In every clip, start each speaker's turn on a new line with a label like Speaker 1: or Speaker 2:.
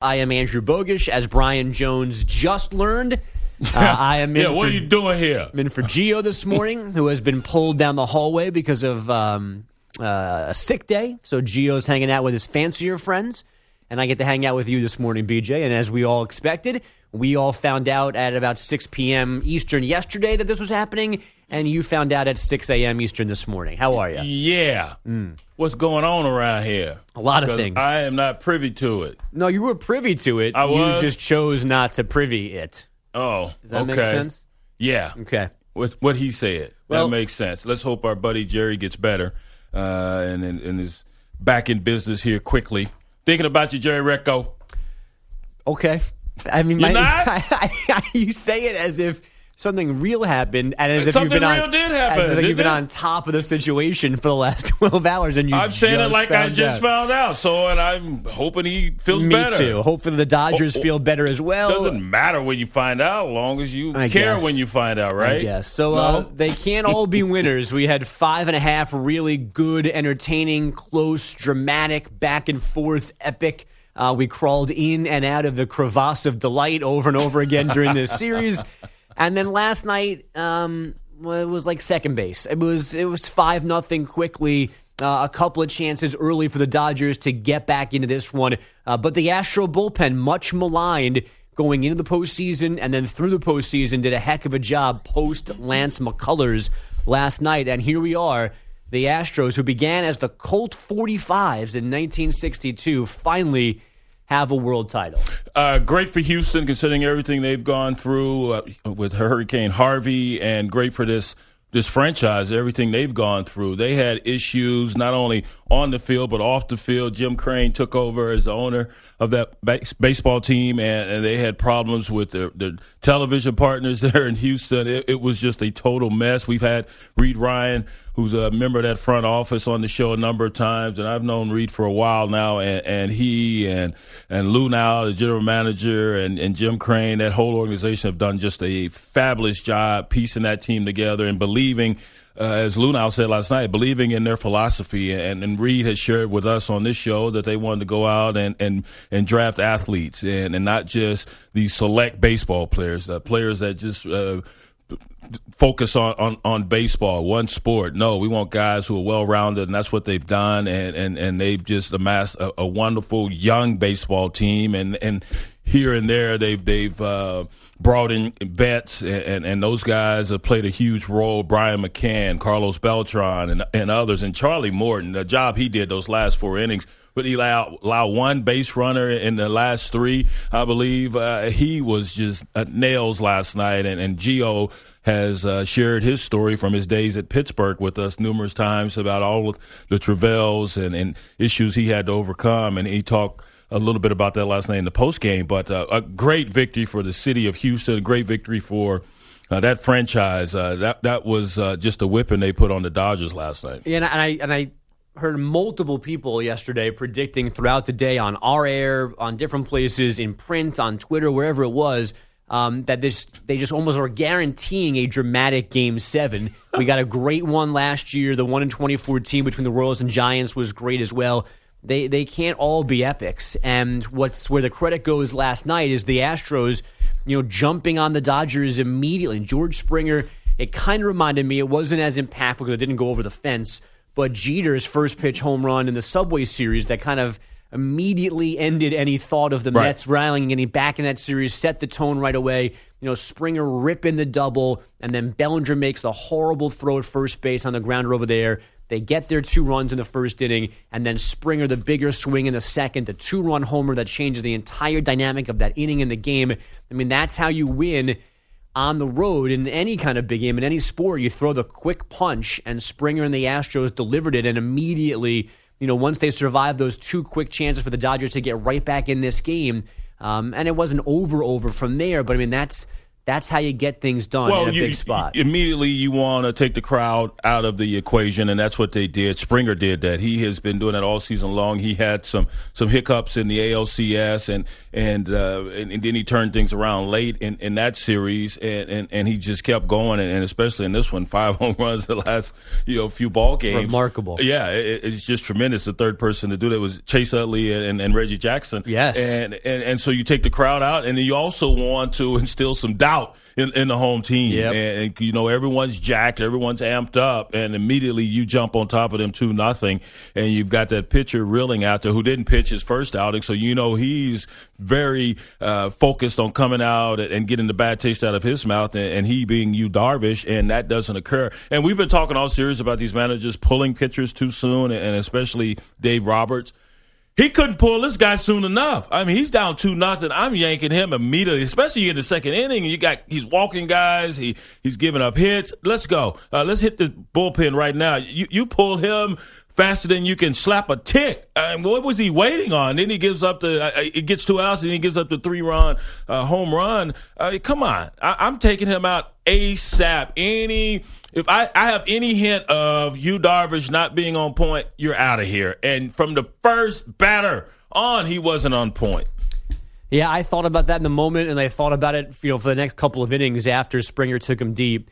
Speaker 1: I am Andrew Bogusch, as Brian Jones just learned. Uh, I am in
Speaker 2: yeah, what
Speaker 1: for,
Speaker 2: are you doing here?
Speaker 1: I'm in for Gio this morning, who has been pulled down the hallway because of um, uh, a sick day. So Gio's hanging out with his fancier friends, and I get to hang out with you this morning, BJ. And as we all expected, we all found out at about 6 p.m. Eastern yesterday that this was happening, and you found out at 6 a.m. Eastern this morning. How are you?
Speaker 2: Yeah. What's going on around here?
Speaker 1: A lot of things.
Speaker 2: I am not privy to it.
Speaker 1: No, you were privy to it.
Speaker 2: I was?
Speaker 1: You just chose not to privy it.
Speaker 2: Oh,
Speaker 1: Does that
Speaker 2: okay.
Speaker 1: make sense?
Speaker 2: Yeah.
Speaker 1: Okay.
Speaker 2: What what he said.
Speaker 1: Well-
Speaker 2: that makes sense. Let's hope our buddy Jerry gets better uh, and, and and is back in business here quickly. Thinking about you, Jerry Recco.
Speaker 1: Okay. I mean, my,
Speaker 2: not?
Speaker 1: you say it as if something real happened, and as if
Speaker 2: Something
Speaker 1: you've been
Speaker 2: real
Speaker 1: on,
Speaker 2: did happen,
Speaker 1: as if you've been
Speaker 2: it?
Speaker 1: on top of the situation for the last twelve hours, and you.
Speaker 2: I'm saying it like I just
Speaker 1: out.
Speaker 2: found out. So, and I'm hoping he feels
Speaker 1: Me
Speaker 2: better.
Speaker 1: too. Hopefully, the Dodgers
Speaker 2: Oh, oh.
Speaker 1: feel better as well.
Speaker 2: Doesn't matter when you find out, as long as you
Speaker 1: I
Speaker 2: care
Speaker 1: guess.
Speaker 2: when you find out, right?
Speaker 1: I guess. So uh, they can't all be winners. We had five and a half really good, entertaining, close, dramatic, back and forth, epic. Uh, we crawled in and out of the crevasse of delight over and over again during this series. And then last night, um, well, it was like second base. It was it was five nothing quickly. Uh, a couple of chances early for the Dodgers to get back into this one, uh, but the Astro bullpen, much maligned, going into the postseason and then through the postseason did a heck of a job post Lance McCullers last night. And here we are, the Astros, who began as the Colt 45s in 1962, finally have a world title.
Speaker 2: Uh, great for Houston, considering everything they've gone through uh, with Hurricane Harvey, and great for this this franchise, everything they've gone through. They had issues not only on the field but off the field. Jim Crane took over as the owner of that base- baseball team, and, and they had problems with their, their television partners there in Houston. It, it was just a total mess. We've had Reid Ryan, who's a member of that front office, on the show a number of times, and I've known Reid for a while now, and, and he and and Luhnow, the general manager, and, and Jim Crane, that whole organization have done just a fabulous job piecing that team together and believing uh, as Luhnow said last night, believing in their philosophy. And, and Reid has shared with us on this show that they wanted to go out and, and, and draft athletes and, and not just these select baseball players, uh, players that just uh, focus on, on, on baseball, one sport. No, we want guys who are well rounded, and that's what they've done. And, and, and they've just amassed a, a wonderful young baseball team. And, and here and there, they've they've uh, brought in vets, and, and, and those guys have played a huge role. Brian McCann, Carlos Beltran, and, and others, and Charlie Morton. The job he did those last four innings. But he allowed, allowed one base runner in the last three, I believe. Uh, he was just uh, nails last night, and, and Gio has uh, shared his story from his days at Pittsburgh with us numerous times about all of the travails and, and issues he had to overcome, and he talked a little bit about that last night in the post game. But uh, a great victory for the city of Houston, a great victory for uh, that franchise. Uh, that that was uh, just a whipping they put on the Dodgers last night.
Speaker 1: Yeah, and I and I heard multiple people yesterday predicting throughout the day on our air, on different places, in print, on Twitter, wherever it was, um, that this they just almost are guaranteeing a dramatic Game Seven. We got a great one last year. The one in 2014 between the Royals and Giants was great as well. They they can't all be epics. And what's where the credit goes last night is the Astros, you know, jumping on the Dodgers immediately. And George Springer, it kind of reminded me. It wasn't as impactful because it didn't go over the fence. But Jeter's first pitch home run in the Subway Series that kind of immediately ended any thought of the
Speaker 2: Right.
Speaker 1: Mets rallying any back in that series, set the tone right away. You know, Springer ripping the double, and then Bellinger makes the horrible throw at first base on the grounder over there. They get their two runs in the first inning, and then Springer, the bigger swing in the second, the two run homer that changes the entire dynamic of that inning in the game. I mean, that's how you win on the road in any kind of big game in any sport. You throw the quick punch, and Springer and the Astros delivered it, and immediately, you know, once they survived those two quick chances for the Dodgers to get right back in this game, Um, and it wasn't over over from there, but I mean that's that's how you get things done in a
Speaker 2: you,
Speaker 1: big spot.
Speaker 2: Immediately, you want to take the crowd out of the equation, and that's what they did. Springer did that. He has been doing that all season long. He had some some hiccups in the ALCS, and and uh, and, and, then he turned things around late in, in that series, and, and, and he just kept going, and, and, especially in this one, five home runs the last you know few ball games.
Speaker 1: Remarkable.
Speaker 2: Yeah, it, it's just tremendous. The third person to do that was Chase Utley and, and Reggie Jackson.
Speaker 1: Yes,
Speaker 2: and, and and so you take the crowd out, and you also want to instill some doubt in, in the home team.
Speaker 1: Yep.
Speaker 2: And, and, you know, everyone's jacked, everyone's amped up, and immediately you jump on top of them two nothing, and you've got that pitcher reeling out there who didn't pitch his first outing, so you know he's very uh, focused on coming out and getting the bad taste out of his mouth, and, and he being Yu Darvish, and that doesn't occur. And we've been talking all series about these managers pulling pitchers too soon, and especially Dave Roberts. He couldn't pull this guy soon enough. I mean, he's down two nothing. I'm yanking him immediately, especially in the second inning. You got he's walking guys. He he's giving up hits. Let's go. Uh, let's hit this bullpen right now. You you pull him faster than you can slap a tick. I mean, what was he waiting on? Then he gives up the uh, it gets two outs and he gives up the three run uh, home run. Uh, come on, I, am taking him out ASAP. Any if I, I have any hint of Yu Darvish not being on point, you're out of here. And from the first batter on, he wasn't on point.
Speaker 1: Yeah, I thought about that in the moment, and I thought about it, you know, for the next couple of innings after Springer took him deep.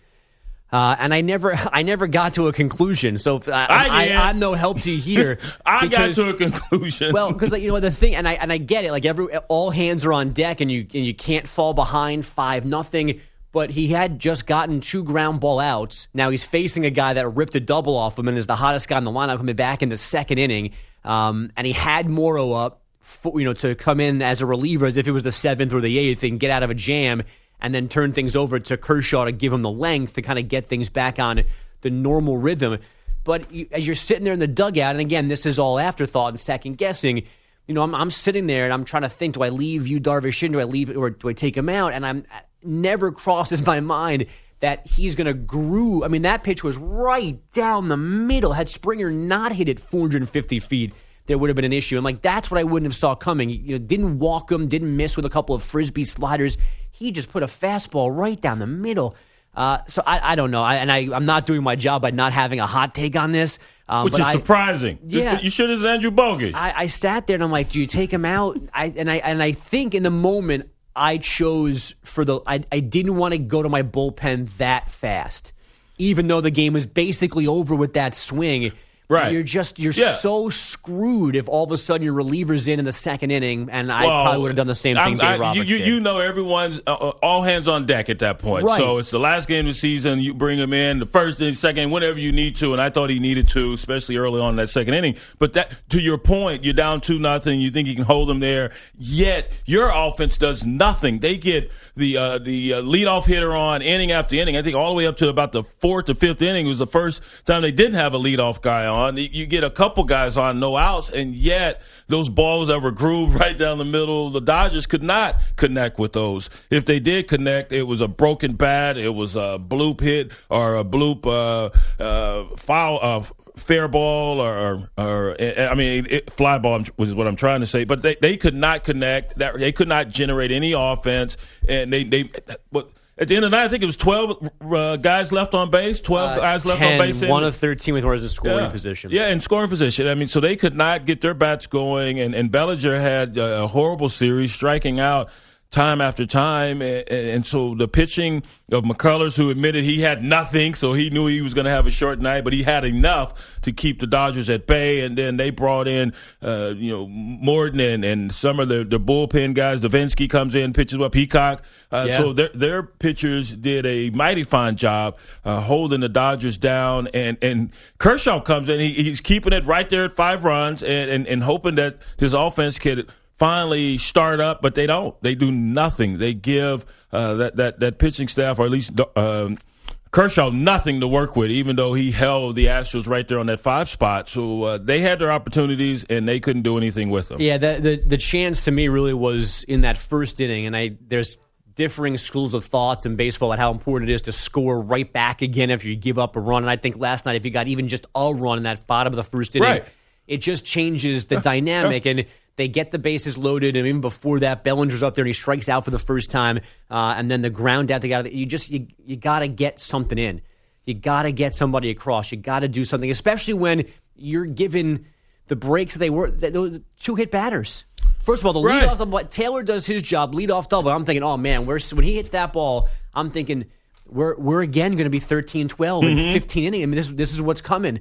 Speaker 1: Uh, and I never, I never got to a conclusion. So I, I, am no help to you here.
Speaker 2: I because, got to a conclusion.
Speaker 1: well, because like, you know the thing, and I and I get it. Like every, all hands are on deck, and you and you can't fall behind five nothing but he had just gotten two ground ball outs. Now he's facing a guy that ripped a double off him and is the hottest guy in the lineup coming back in the second inning. Um, and he had Morrow up, for, you know, to come in as a reliever as if it was the seventh or the eighth and get out of a jam, and then turn things over to Kershaw to give him the length to kind of get things back on the normal rhythm. But you, as you're sitting there in the dugout, and again, this is all afterthought and second guessing you know, I'm, I'm sitting there and I'm trying to think: Do I leave Yu Darvish in? Do I leave or do I take him out? And I'm never crosses my mind that he's going to groove. I mean, that pitch was right down the middle. Had Springer not hit it 450 feet, there would have been an issue. And like that's what I wouldn't have saw coming. You know, didn't walk him, didn't miss with a couple of frisbee sliders. He just put a fastball right down the middle. Uh, so I, I don't know, I, and I, I'm not doing my job by not having a hot take on this.
Speaker 2: Um, Which is I, surprising.
Speaker 1: Yeah,
Speaker 2: you should have Andrew Bogusch.
Speaker 1: I, I, sat there and I'm like, do you take him out? I and I and I think in the moment I chose for the I, I didn't want to go to my bullpen that fast. Even though the game was basically over with that swing,
Speaker 2: Right.
Speaker 1: You're just you're yeah. so screwed if all of a sudden your reliever's in in the second inning, and I well, probably would have done the same thing. Dave Roberts
Speaker 2: you,
Speaker 1: you,
Speaker 2: you, know everyone's uh, uh, all hands on deck at that point.
Speaker 1: Right.
Speaker 2: So it's the last game of the season. You bring him in the first and second, whenever you need to, and I thought he needed to, especially early on in that second inning. But that to your point, you're down two nothing. You think you can hold them there, yet your offense does nothing. They get the uh, the uh, leadoff hitter on inning after inning. I think all the way up to about the fourth or fifth inning was the first time they didn't have a leadoff guy on. You get a couple guys on, no outs, and yet those balls that were grooved right down the middle, the Dodgers could not connect with those. If they did connect, it was a broken bat, it was a bloop hit or a bloop uh, uh, foul. Uh, fair ball or, or, I mean, it, fly ball was what I'm trying to say. But they, they could not connect. That they could not generate any offense, and they they. But at the end of the night, I think it was 12 uh, guys left on base, 12 uh, guys
Speaker 1: 10,
Speaker 2: left on base.
Speaker 1: One of 13 with runners in scoring
Speaker 2: yeah.
Speaker 1: position.
Speaker 2: Yeah, in scoring position. I mean, so they could not get their bats going, and, and Bellinger had a horrible series, striking out time after time. And, and, so the pitching of McCullers, who admitted he had nothing, so he knew he was going to have a short night, but he had enough to keep the Dodgers at bay. And then they brought in, uh, you know, Morton and, and some of the, the bullpen guys. Devenski comes in, pitches well, Peacock. Uh, yeah. So their, their pitchers did a mighty fine job uh, holding the Dodgers down. And, and Kershaw comes in, he, he's keeping it right there at five runs and, and, and hoping that his offense could – finally start up, but they don't. They do nothing. They give uh, that that that pitching staff, or at least um, Kershaw, nothing to work with. Even though he held the Astros right there on that five spot, so uh, they had their opportunities and they couldn't do anything with them.
Speaker 1: Yeah, the, the the chance to me really was in that first inning, and I there's differing schools of thoughts in baseball about how important it is to score right back again after you give up a run. And I think last night, if you got even just a run in that bottom of the first inning,
Speaker 2: right.
Speaker 1: it just changes the dynamic and They get the bases loaded, and even before that, Bellinger's up there and he strikes out for the first time. Uh, and then the ground out, they got you just you you got to get something in. You got to get somebody across. You got to do something, especially when you're given the breaks that they were that those two hit batters. First of all, the
Speaker 2: Right.
Speaker 1: lead off of what Taylor does his job, lead off double. I'm thinking, oh man, where's when he hits that ball, I'm thinking we're we're again going to be 13, 12,
Speaker 2: Mm-hmm.
Speaker 1: and 15 innings. I mean, this this is what's coming.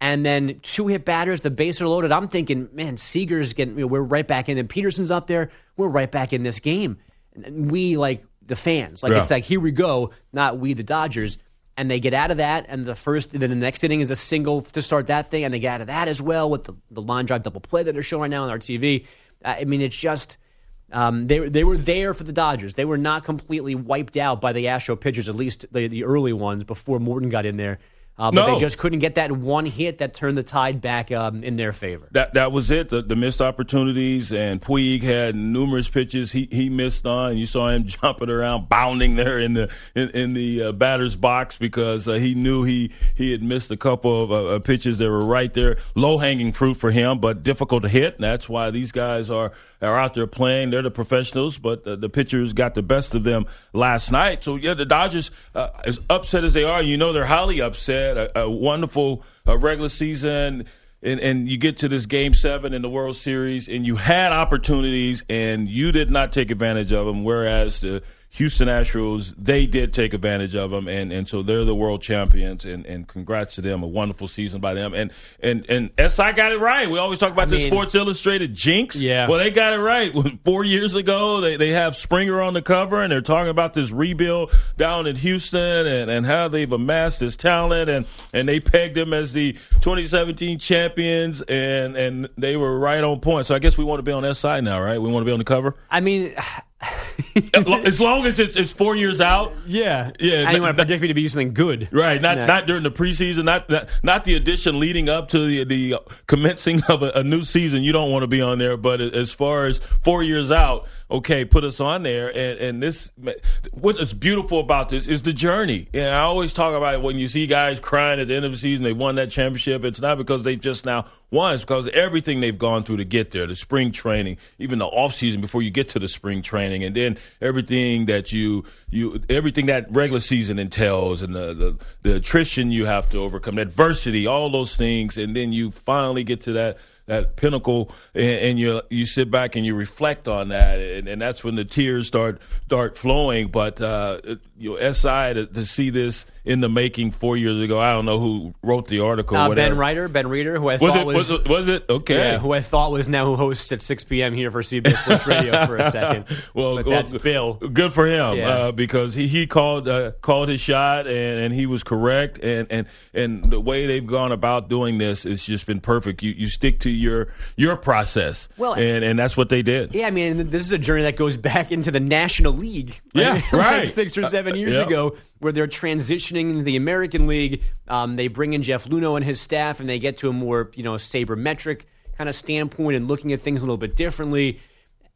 Speaker 1: And then two hit batters, the bases are loaded. I'm thinking, man, Seager's getting. You know, we're right back in. And Pederson's up there. We're right back in this game. And we like the fans. Like
Speaker 2: Yeah.
Speaker 1: it's like here we go, not we the Dodgers. And they get out of that, and the first, then the next inning is a single to start that thing, and they get out of that as well with the, the line drive double play that they're showing right now on our TV. Uh, I mean, it's just um, they they were there for the Dodgers. They were not completely wiped out by the Astro pitchers, at least the, the early ones before Morton got in there. Uh, but
Speaker 2: No.
Speaker 1: they just couldn't get that one hit that turned the tide back um, in their favor.
Speaker 2: That that was it. The, the missed opportunities, and Puig had numerous pitches he he missed on. You saw him jumping around, bounding there in the in, in the uh, batter's box because uh, he knew he he had missed a couple of uh, uh, pitches that were right there, low hanging fruit for him, but difficult to hit. And that's why these guys are are out there playing. They're the professionals, but the, the pitchers got the best of them last night. So yeah, the Dodgers, uh, as upset as they are, you know they're highly upset. A, a wonderful uh, regular season and, and you get to this game seven in the World Series, and you had opportunities, and you did not take advantage of them. Whereas the Houston Astros, they did take advantage of them, and, and so they're the world champions. And, and congrats to them, a wonderful season by them. And and and SI got it right. We always talk about
Speaker 1: I
Speaker 2: the
Speaker 1: mean-
Speaker 2: Sports Illustrated jinx.
Speaker 1: Yeah.
Speaker 2: Well, they got it right. Four years ago, they they have Springer on the cover, and they're talking about this rebuild down in Houston and, and how they've amassed this talent, and and they pegged them as the 2017 champions, and and they were right on point. So I guess we want to be on side now, right? We want to be on the cover.
Speaker 1: I mean,
Speaker 2: as long as it's, it's four years out.
Speaker 1: yeah,
Speaker 2: Yeah,
Speaker 1: I didn't want to predict me to be something good,
Speaker 2: Right, not not during the preseason, not not, not the addition leading up to the the commencing of a, a new season. You don't want to be on there, but as far as four years out, okay, put us on there. And and this, what is beautiful about this is the journey. And I always talk about it when you see guys crying at the end of the season, they won that championship. It's not because they just now won; it's because everything they've gone through to get there, the spring training, even the off season before you get to the spring training, and then everything that you you everything that regular season entails, and the the, the attrition you have to overcome, adversity, all those things, and then you finally get to that that pinnacle, and, and you you sit back and you reflect on that, and, and that's when the tears start start flowing. But uh, you know, SI to, to see this in the making four years ago, I don't know who wrote the article.
Speaker 1: Uh, ben Reiter, Ben Reiter, who I
Speaker 2: Was
Speaker 1: thought
Speaker 2: it,
Speaker 1: was,
Speaker 2: was it? Was it? Okay.
Speaker 1: yeah, who I thought was now who hosts at 6 p.m. here for CBS Sports Radio for a second.
Speaker 2: well,
Speaker 1: but
Speaker 2: well,
Speaker 1: that's Bill.
Speaker 2: Good for him
Speaker 1: Yeah.
Speaker 2: uh, because he he called uh, called his shot and, and he was correct and, and and the way they've gone about doing this has just been perfect. You you stick to your your process.
Speaker 1: Well,
Speaker 2: and and that's what they did.
Speaker 1: Yeah, I mean, this is a journey that goes back into the National League.
Speaker 2: Yeah,
Speaker 1: like
Speaker 2: right.
Speaker 1: six or seven years
Speaker 2: Yeah.
Speaker 1: ago, where they're transitioning into the American League. Um, they bring in Jeff Luhnow and his staff, and they get to a more, you know, sabermetric kind of standpoint and looking at things a little bit differently.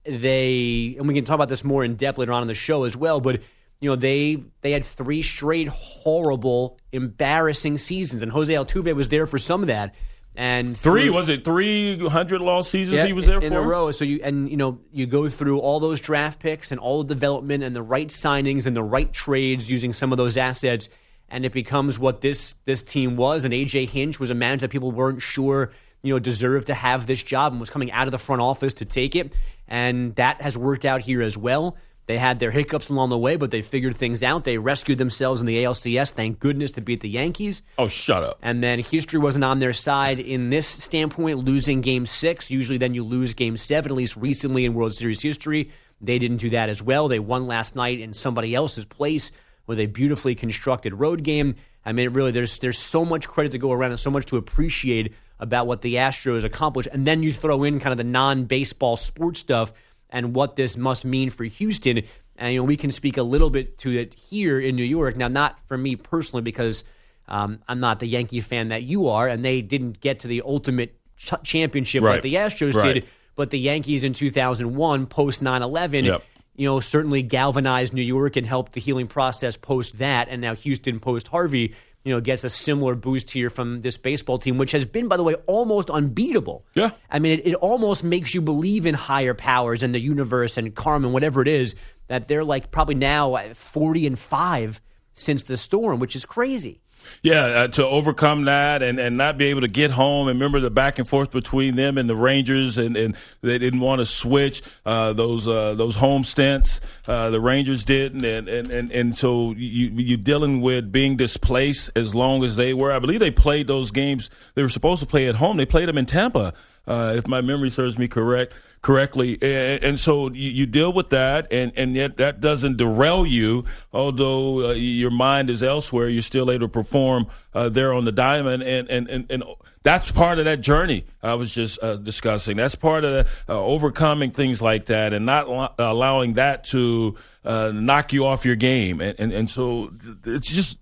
Speaker 1: They, and we can talk about this more in depth later on in the show as well, but you know they they had three straight horrible, embarrassing seasons, and Jose Altuve was there for some of that. And
Speaker 2: Three
Speaker 1: through-
Speaker 2: was it? Three hundred lost seasons
Speaker 1: yeah,
Speaker 2: he was there
Speaker 1: in
Speaker 2: for.
Speaker 1: In a row. So you and you know you go through all those draft picks and all the development and the right signings and the right trades using some of those assets, and it becomes what this this team was. And AJ Hinch was a manager that people weren't sure you know deserved to have this job and was coming out of the front office to take it, and that has worked out here as well. They had their hiccups along the way, but they figured things out. They rescued themselves in the ALCS, thank goodness, to beat the Yankees.
Speaker 2: Oh, shut up.
Speaker 1: And then history wasn't on their side in this standpoint, losing game six. Usually, then you lose game seven, at least recently in World Series history. They didn't do that as well. They won last night in somebody else's place with a beautifully constructed road game. I mean, really, there's there's so much credit to go around and so much to appreciate about what the Astros accomplished. And then you throw in kind of the non baseball sports stuff and what this must mean for Houston. And you know, we can speak a little bit to it here in New York. Now, not for me personally, because um, I'm not the Yankee fan that you are, and they didn't get to the ultimate ch- championship
Speaker 2: Right.
Speaker 1: like the Astros
Speaker 2: Right.
Speaker 1: did. But the Yankees in 2001, post 9 11,
Speaker 2: Yep.
Speaker 1: You know, certainly galvanized New York and helped the healing process post that. And now Houston post Harvey you know, gets a similar boost here from this baseball team, which has been, by the way, almost unbeatable.
Speaker 2: Yeah.
Speaker 1: I mean, it, it almost makes you believe in higher powers and the universe and karma and whatever it is that they're like probably now 40 and 5 since the storm, which is crazy.
Speaker 2: Yeah, uh, to overcome that and, and not be able to get home. And remember the back and forth between them and the Rangers, and, and they didn't want to switch uh, those uh, those home stints. Uh, the Rangers didn't, and, and, and, and so you you're dealing with being displaced as long as they were. I believe they played those games. They were supposed to play at home. They played them in Tampa, uh, if my memory serves me correct correctly. And, and so you, you, deal with that, and, and yet that doesn't derail you. Although uh, your mind is elsewhere, you're still able to perform uh, there on the diamond, and, and, and, and that's part of that journey I was just uh, discussing. That's part of the, uh, overcoming things like that, and not lo- allowing that to uh, knock you off your game. And, and and so it's just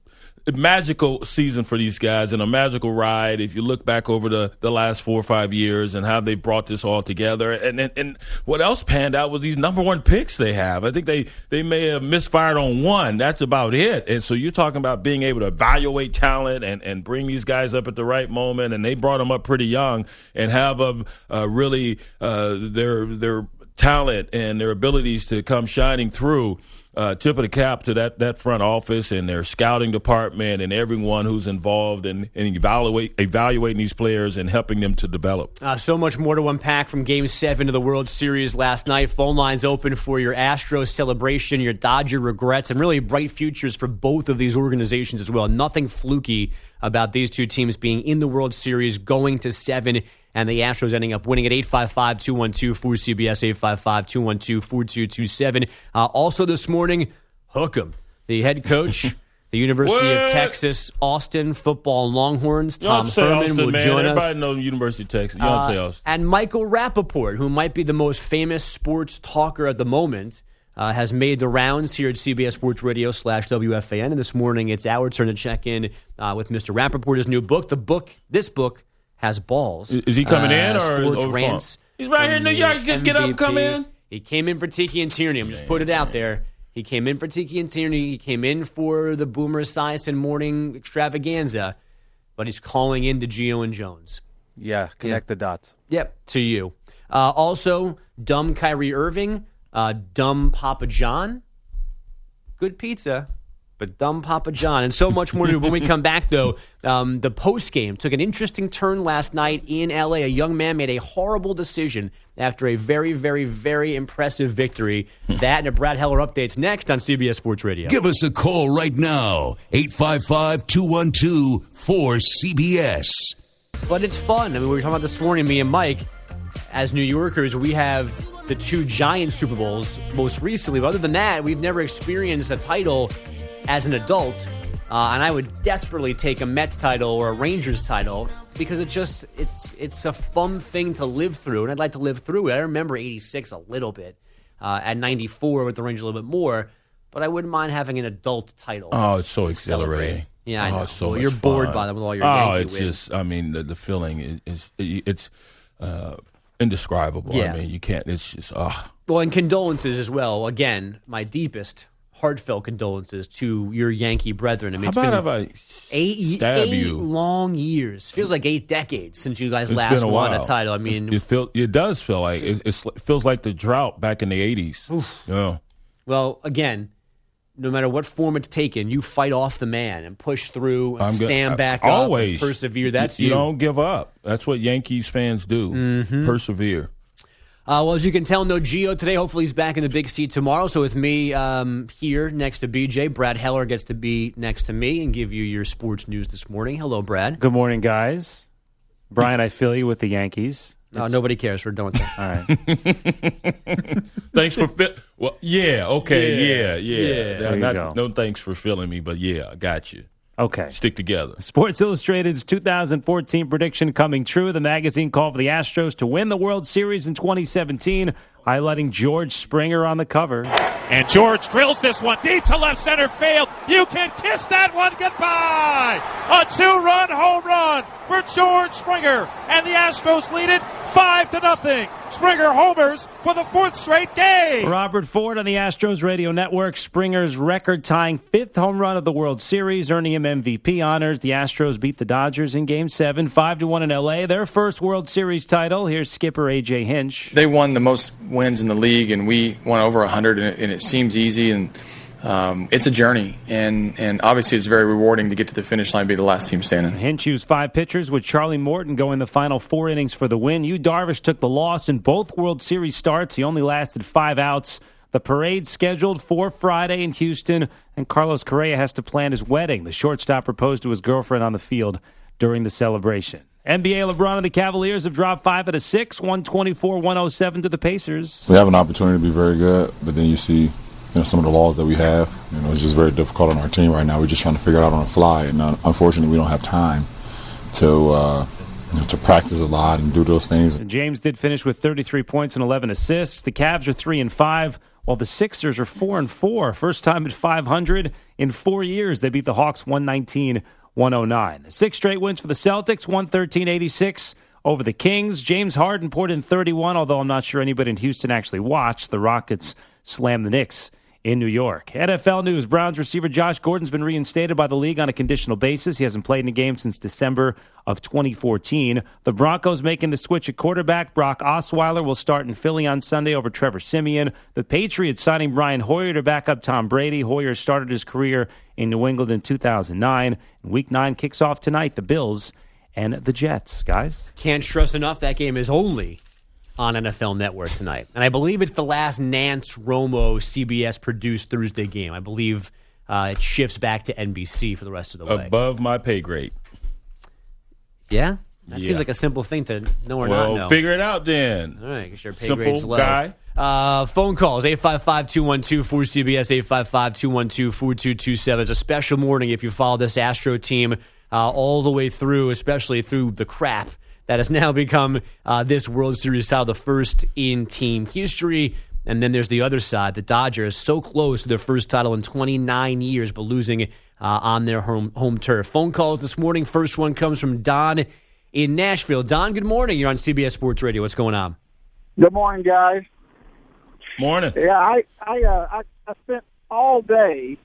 Speaker 2: magical season for these guys and a magical ride if you look back over the, the last four or five years and how they brought this all together. And, and, and what else panned out was these number one picks they have. I think they, they may have misfired on one. That's about it. And so you're talking about being able to evaluate talent and, and bring these guys up at the right moment. And they brought them up pretty young and have a, uh, really uh, their, their talent and their abilities to come shining through uh, tip of the cap to that, that front office and their scouting department and everyone who's involved in, in evaluate, evaluating these players and helping them to develop.
Speaker 1: Uh, so much more to unpack from Game 7 of the World Series last night. Phone lines open for your Astros celebration, your Dodger regrets, and really bright futures for both of these organizations as well. Nothing fluky about these two teams being in the World Series, going to seven and the Astros ending up winning at 855 212 for CBS, 855 212 4227. Uh, also this morning, Hookem, the head coach. The University
Speaker 2: what?
Speaker 1: of Texas, Austin football Longhorns. Tom Herman
Speaker 2: Austin,
Speaker 1: will
Speaker 2: man.
Speaker 1: join
Speaker 2: Everybody
Speaker 1: us.
Speaker 2: knows University of Texas.
Speaker 1: Uh, and Michael Rapaport, who might be the most famous sports talker at the moment, uh, has made the rounds here at CBS Sports Radio slash WFAN. And this morning, it's our turn to check in uh, with Mr. Rapaport, his new book. The book, this book, has balls.
Speaker 2: Is he coming
Speaker 1: Uh,
Speaker 2: in or
Speaker 1: sports
Speaker 2: over
Speaker 1: rants?
Speaker 2: He's right here in New York.
Speaker 1: the
Speaker 2: He can get up come in.
Speaker 1: He came in for Tiki and Tierney. I'm just put it out there. He came in for Tiki and Tierney. He came in for the Boomer Esiason morning extravaganza, but he's calling in to Gio and Jones.
Speaker 3: Yeah, connect the dots.
Speaker 1: Yep, to you. Uh, also, dumb Kyrie Irving, uh, dumb Papa John. Good pizza, but dumb Papa John, and so much more to do. When we come back, though, um, the post game took an interesting turn last night in LA. A young man made a horrible decision after a very, very, very impressive victory. that and a Brad Heller updates next on CBS Sports Radio.
Speaker 4: Give us a call right now, 855 212 4CBS.
Speaker 1: But it's fun. I mean, we were talking about this morning, me and Mike. As New Yorkers, we have the two giant Super Bowls most recently. But other than that, we've never experienced a title as an adult. Uh, and I would desperately take a Mets title or a Rangers title because it just it's it's a fun thing to live through, and I'd like to live through it. I remember '86 a little bit, uh, at '94 with the Rangers a little bit more, but I wouldn't mind having an adult title.
Speaker 2: Oh, it's so
Speaker 1: to celebrate.
Speaker 2: exhilarating.
Speaker 1: Yeah, I
Speaker 2: Oh,
Speaker 1: know.
Speaker 2: it's so
Speaker 1: Well, you're bored by them with all your
Speaker 2: Oh,
Speaker 1: Yankee
Speaker 2: it's
Speaker 1: wins.
Speaker 2: just. I mean, the, the feeling is, is it's uh, indescribable.
Speaker 1: Yeah.
Speaker 2: I mean, you can't. It's just. ah.
Speaker 1: Well, and condolences as well. Again, my deepest, heartfelt condolences to your Yankee brethren. I mean,
Speaker 2: How
Speaker 1: it's
Speaker 2: about
Speaker 1: been
Speaker 2: if I
Speaker 1: eight,
Speaker 2: you?
Speaker 1: long years. Feels like eight decades since you guys
Speaker 2: It's
Speaker 1: last
Speaker 2: a
Speaker 1: won
Speaker 2: while.
Speaker 1: a title. I mean,
Speaker 2: it, it feel it does feel like it, it feels like the drought back in the eighties. Yeah.
Speaker 1: well, again, no matter what form it's taken, you fight off the man and push through and
Speaker 2: I'm
Speaker 1: stand
Speaker 2: I-
Speaker 1: back
Speaker 2: always
Speaker 1: up, and persevere. That's
Speaker 2: you,
Speaker 1: you.
Speaker 2: don't give up. That's what Yankees fans do.
Speaker 1: Mm-hmm.
Speaker 2: Persevere.
Speaker 1: Uh, well, as you can tell, no Gio today. Hopefully, he's back in the big seat tomorrow. So, with me um, here next to BJ, Brad Heller gets to be next to me and give you your sports news this morning. Hello, Brad.
Speaker 3: Good morning, guys. Brian, I feel you with the Yankees.
Speaker 1: Uh, nobody cares. We're done with that.
Speaker 3: All right.
Speaker 2: Thanks for fi- well, yeah, okay,
Speaker 1: Yeah,
Speaker 2: yeah, yeah.
Speaker 1: yeah.
Speaker 3: There you
Speaker 2: Not-
Speaker 3: go.
Speaker 2: No, thanks for filling me, but yeah, I got you.
Speaker 3: Okay.
Speaker 2: Stick together.
Speaker 3: Sports Illustrated's 2014 prediction coming true. The magazine called for the Astros to win the World Series in 2017, highlighting George Springer on the cover.
Speaker 5: And George drills this one deep to left center field. You can kiss that one goodbye. A two run home run for George Springer. And the Astros lead it Five to nothing. Springer homers for the fourth straight game.
Speaker 3: Robert Ford on the Astros radio network. Springer's record tying fifth home run of the World Series, earning him MVP honors. The Astros beat the Dodgers in game seven, 5 to 1 in LA. Their first World Series title. Here's skipper AJ Hinch.
Speaker 6: They won the most wins in the league, and we won over 100, and it, and it seems easy. and um, it's a journey, and, and obviously it's very rewarding to get to the finish line and be the last team standing.
Speaker 3: Hinch used five pitchers with Charlie Morton going the final four innings for the win. Yu Darvish took the loss in both World Series starts. He only lasted five outs. The parade scheduled for Friday in Houston, and Carlos Correa has to plan his wedding. The shortstop proposed to his girlfriend on the field during the celebration. NBA LeBron and the Cavaliers have dropped five out of six, 124 107 to the Pacers.
Speaker 7: We have an opportunity to be very good, but then you see you know, some of the laws that we have. You know, it's just very difficult on our team right now. We're just trying to figure it out on the fly, and uh, unfortunately, we don't have time to. Uh, you know, to practice a lot and do those things.
Speaker 3: James did finish with 33 points and 11 assists. The Cavs are three and five, while the Sixers are four and four. First time at 500 in four years. They beat the Hawks 119 109. Six straight wins for the Celtics, 113 86 over the Kings. James Harden poured in 31, although I'm not sure anybody in Houston actually watched. The Rockets slam the Knicks in New York. NFL news Browns receiver Josh Gordon's been reinstated by the league on a conditional basis. He hasn't played in a game since December of 2014. The Broncos making the switch at quarterback. Brock Osweiler will start in Philly on Sunday over Trevor Siemian. The Patriots signing Brian Hoyer to back up Tom Brady. Hoyer started his career in New England in 2009. Week 9 kicks off tonight. The Bills and the Jets, guys.
Speaker 1: Can't stress enough that game is only on NFL Network tonight. And I believe it's the last Nantz Romo CBS produced Thursday game. I believe uh, it shifts back to NBC for the rest of the way.
Speaker 2: Above my pay grade.
Speaker 1: Yeah? That
Speaker 2: Yeah.
Speaker 1: seems like a simple thing to know or
Speaker 2: well,
Speaker 1: not know.
Speaker 2: figure it out then.
Speaker 1: All right, because your pay
Speaker 2: Simple
Speaker 1: grade's low.
Speaker 2: guy.
Speaker 1: Uh, phone calls 855-212-4CBS 855-212-4227. It's a special morning if you follow this Astro team uh, all the way through, especially through the crap that has now become uh, this World Series title, the first in team history. And then there's the other side, the Dodgers, so close to their first title in 29 years, but losing uh, on their home home turf. Phone calls this morning. First one comes from Don in Nashville. Don, good morning. You're on CBS Sports Radio. What's going on?
Speaker 8: Good morning, guys.
Speaker 2: Morning.
Speaker 8: Yeah, I I uh, I, I spent all day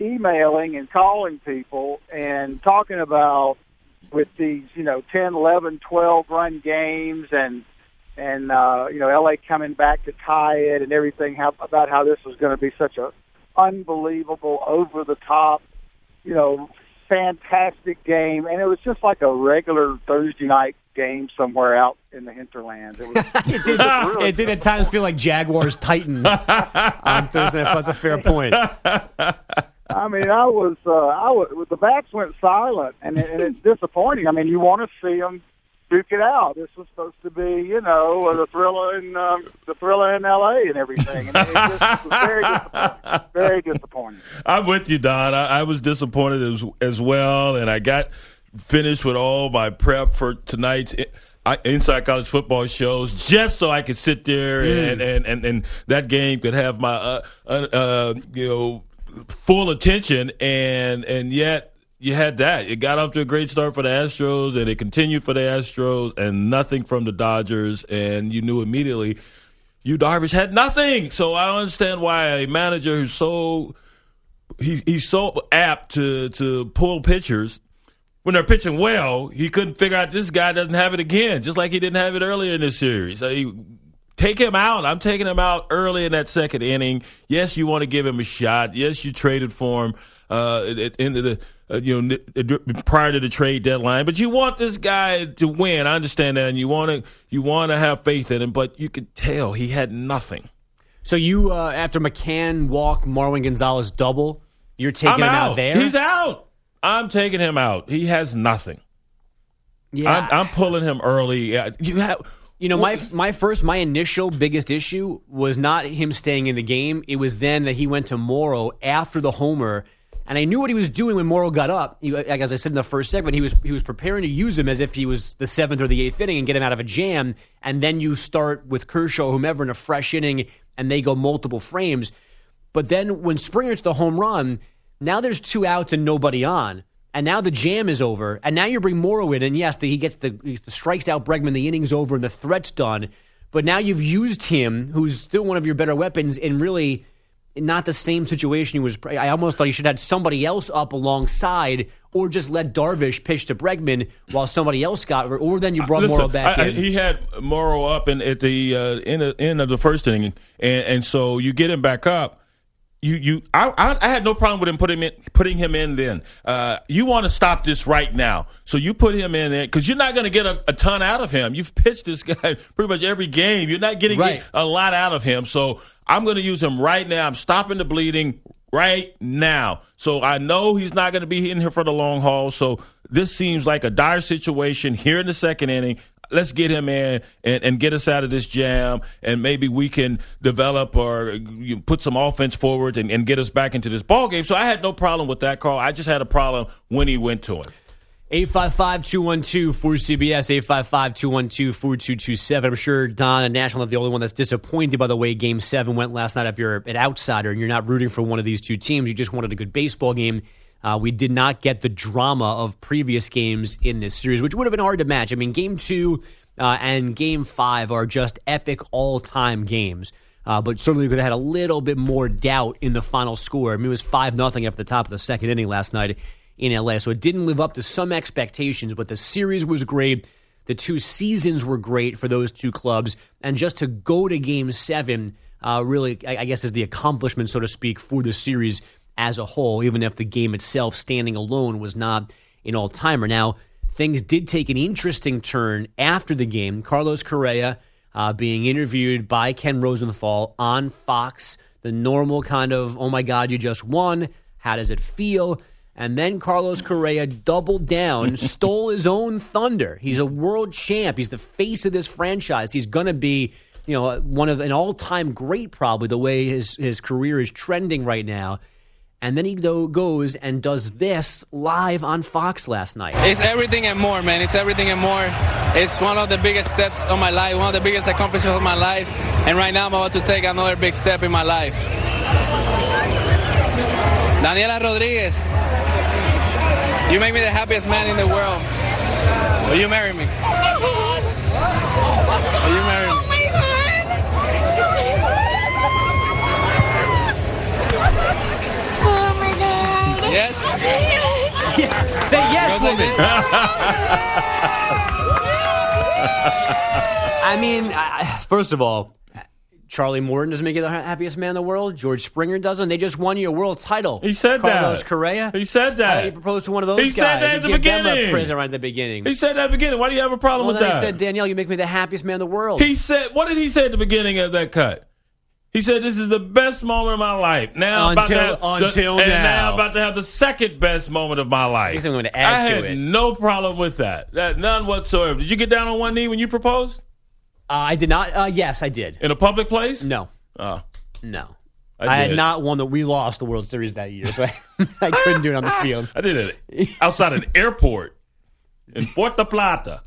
Speaker 8: emailing and calling people and talking about with these, you know, 10, 11, 12 run games and and uh, you know, LA coming back to tie it and everything how, about how this was going to be such a unbelievable over the top, you know, fantastic game and it was just like a regular Thursday night game somewhere out in the hinterlands. It was
Speaker 1: it did,
Speaker 8: really
Speaker 1: it did at times feel like Jaguars Titans on Thursday. That's a fair point.
Speaker 8: I mean, I was, uh, I was, the backs went silent, and, it, and it's disappointing. I mean, you want to see them duke it out. This was supposed to be, you know, the thriller in um, the thriller in L.A. and everything, and it just was very disappointing. Very disappointing.
Speaker 2: I'm with you, Don. I, I was disappointed as, as well, and I got finished with all my prep for tonight's I, inside college football shows just so I could sit there and, and, and, and that game could have my uh, uh, uh, you know full attention, and and yet you had that. It got off to a great start for the Astros, and it continued for the Astros, and nothing from the Dodgers, and you knew immediately. Yu Darvish had nothing, so I don't understand why a manager who's so he, he's so apt to to pull pitchers when they're pitching well, he couldn't figure out this guy doesn't have it again, just like he didn't have it earlier in this series. So he, take him out. I'm taking him out early in that second inning. Yes, you want to give him a shot. Yes, you traded for him uh, at, the uh, you know prior to the trade deadline, but you want this guy to win. I understand that, and you want to you want to have faith in him, but you could tell he had nothing.
Speaker 1: So you, uh, after McCann walk Marwin Gonzalez double, you're taking
Speaker 2: I'm
Speaker 1: him
Speaker 2: out.
Speaker 1: out there.
Speaker 2: He's out. I'm taking him out. He has nothing.
Speaker 1: Yeah.
Speaker 2: I'm, I'm pulling him early. You have.
Speaker 1: You know, my my first, my initial biggest issue was not him staying in the game. It was then that he went to Morrow after the homer, and I knew what he was doing when Morrow got up. He, like as I said in the first segment, he was he was preparing to use him as if he was the seventh or the eighth inning and get him out of a jam. And then you start with Kershaw, whomever, in a fresh inning, and they go multiple frames. But then when Springer hits the home run, now there's two outs and nobody on. And now the jam is over, and now you bring Morrow in, and yes, the, he gets the, he strikes out Bregman, the inning's over, and the threat's done. But now you've used him, who's still one of your better weapons, in really not the same situation he was. I almost thought he should have had somebody else up alongside, or just let Darvish pitch to Bregman while somebody else got, or then you brought
Speaker 2: Listen,
Speaker 1: Morrow back
Speaker 2: I- I-
Speaker 1: in.
Speaker 2: he had Morrow up in, at the uh, end, of, end of the first inning, and, and so you get him back up. You, you, I, I, I had no problem with him putting him in, putting him in. Then uh, you want to stop this right now, so you put him in there because you're not going to get a, a ton out of him. You've pitched this guy pretty much every game. You're not getting
Speaker 1: Right.
Speaker 2: a lot out of him. So I'm going to use him right now. I'm stopping the bleeding right now. So I know he's not going to be in here for the long haul. So this seems like a dire situation here in the second inning. Let's get him in and, and get us out of this jam, and maybe we can develop or put some offense forward and, and get us back into this ball game. So I had no problem with that call. I just had a problem when he went to him.
Speaker 1: 855 212 for CBS, 855 212 4227. I'm sure Don and Nashville are the only one that's disappointed by the way Game 7 went last night. If you're an outsider and you're not rooting for one of these two teams, you just wanted a good baseball game. Uh, we did not get the drama of previous games in this series, which would have been hard to match. I mean, Game 2 uh, and Game 5 are just epic all time games. Uh, but certainly could have had a little bit more doubt in the final score. I mean, it was 5 nothing after the top of the second inning last night in LA. So it didn't live up to some expectations, but the series was great. The two seasons were great for those two clubs. And just to go to game seven, uh, really, I, I guess, is the accomplishment, so to speak, for the series as a whole, even if the game itself, standing alone, was not an all timer. Now, things did take an interesting turn after the game. Carlos Correa uh, being interviewed by Ken Rosenthal on Fox, the normal kind of, oh my God, you just won. How does it feel? And then Carlos Correa doubled down, stole his own thunder. He's a world champ. He's the face of this franchise. He's going to be, you know, one of an all-time great, probably the way his his career is trending right now. And then he go, goes and does this live on Fox last night.
Speaker 9: It's everything and more, man. It's everything and more. It's one of the biggest steps of my life, one of the biggest accomplishments of my life. And right now I'm about to take another big step in my life. Daniela Rodriguez, you make me the happiest man in the world. Will you marry me? Yes?
Speaker 1: Say yes, woman. I mean, I, first of all, Charlie Morton doesn't make you the happiest man in the world. George Springer doesn't. They just won you a world title.
Speaker 2: He said that.
Speaker 1: Carlos Correa.
Speaker 2: He said that.
Speaker 1: Uh, he proposed to one of those
Speaker 2: He
Speaker 1: guys.
Speaker 2: said that at the beginning.
Speaker 1: a present right at the beginning.
Speaker 2: He said that at the beginning. Why do you have a problem
Speaker 1: well,
Speaker 2: with that?
Speaker 1: he said, Danielle, you make me the happiest man in the world.
Speaker 2: He said, what did he say at the beginning of that cut? He said, "This is the best moment of my life." Now, I'm about to
Speaker 1: Until-
Speaker 2: have the-
Speaker 1: until
Speaker 2: and
Speaker 1: now.
Speaker 2: now about to have the second best moment of my life.
Speaker 1: I'm going to add
Speaker 2: I
Speaker 1: add
Speaker 2: had
Speaker 1: it.
Speaker 2: no problem with that. That none whatsoever. Did you get down on one knee when you proposed
Speaker 1: Uh, I did not. Uh, yes, I did.
Speaker 2: in a public place?
Speaker 1: No,
Speaker 2: Oh,
Speaker 1: no.
Speaker 2: I
Speaker 1: I, had not won the. We lost the World Series that year, so I, I couldn't do it on the field.
Speaker 2: I did it outside an airport in Puerto Plata.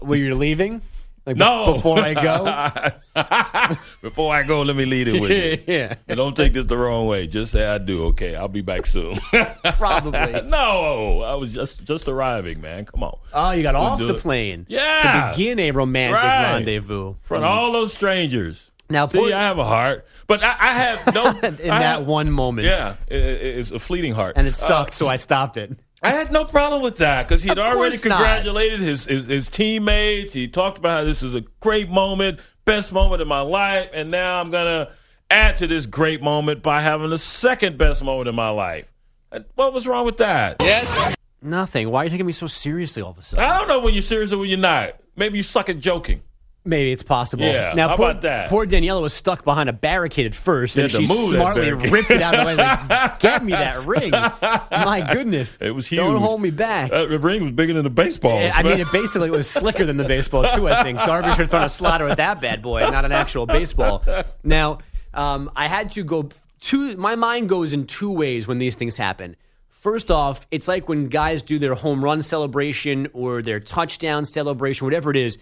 Speaker 1: Were you're leaving? Like,
Speaker 2: No.
Speaker 1: Before I go.
Speaker 2: Before I go, let me lead it with you.
Speaker 1: yeah.
Speaker 2: And don't take this the wrong way. Just say I do. Okay, I'll be back soon.
Speaker 1: Probably.
Speaker 2: no, I was just just arriving, man. Come on.
Speaker 1: Oh, you got
Speaker 2: We'll
Speaker 1: off the
Speaker 2: it.
Speaker 1: plane.
Speaker 2: Yeah.
Speaker 1: To begin a romantic
Speaker 2: Right.
Speaker 1: rendezvous.
Speaker 2: From front all those strangers.
Speaker 1: Now,
Speaker 2: See, I have a heart, but I, I have no.
Speaker 1: in
Speaker 2: I
Speaker 1: that
Speaker 2: have-
Speaker 1: one moment.
Speaker 2: Yeah, it, it- it's a fleeting heart,
Speaker 1: And it
Speaker 2: Uh,
Speaker 1: sucked, so I stopped it.
Speaker 2: I had no problem with that because he'd already congratulated his, his his teammates. He talked about how this is a great moment, best moment of my life, and now I'm gonna add to this great moment by having the second best moment of my life. And What was wrong with that?
Speaker 9: Yes?
Speaker 1: Nothing. Why are you taking me so seriously all of a sudden?
Speaker 2: I don't know when you're serious or when you're not. Maybe you suck at joking.
Speaker 1: Maybe it's possible.
Speaker 2: Yeah,
Speaker 1: Now,
Speaker 2: how
Speaker 1: poor,
Speaker 2: about that?
Speaker 1: Poor Daniela was stuck behind a barricade at first, and she smartly ripped it out of the way. Like, Get me that ring. My goodness.
Speaker 2: It was huge.
Speaker 1: Don't hold me back.
Speaker 2: That ring was bigger than the baseball.
Speaker 1: I mean, it basically was slicker than the baseball too. I think Darby should have thrown a slider at that bad boy, not an actual baseball. Now, um, I had to go. Two, my mind goes in two ways when these things happen. First off, it's like when guys do their home run celebration or their touchdown celebration, whatever it is.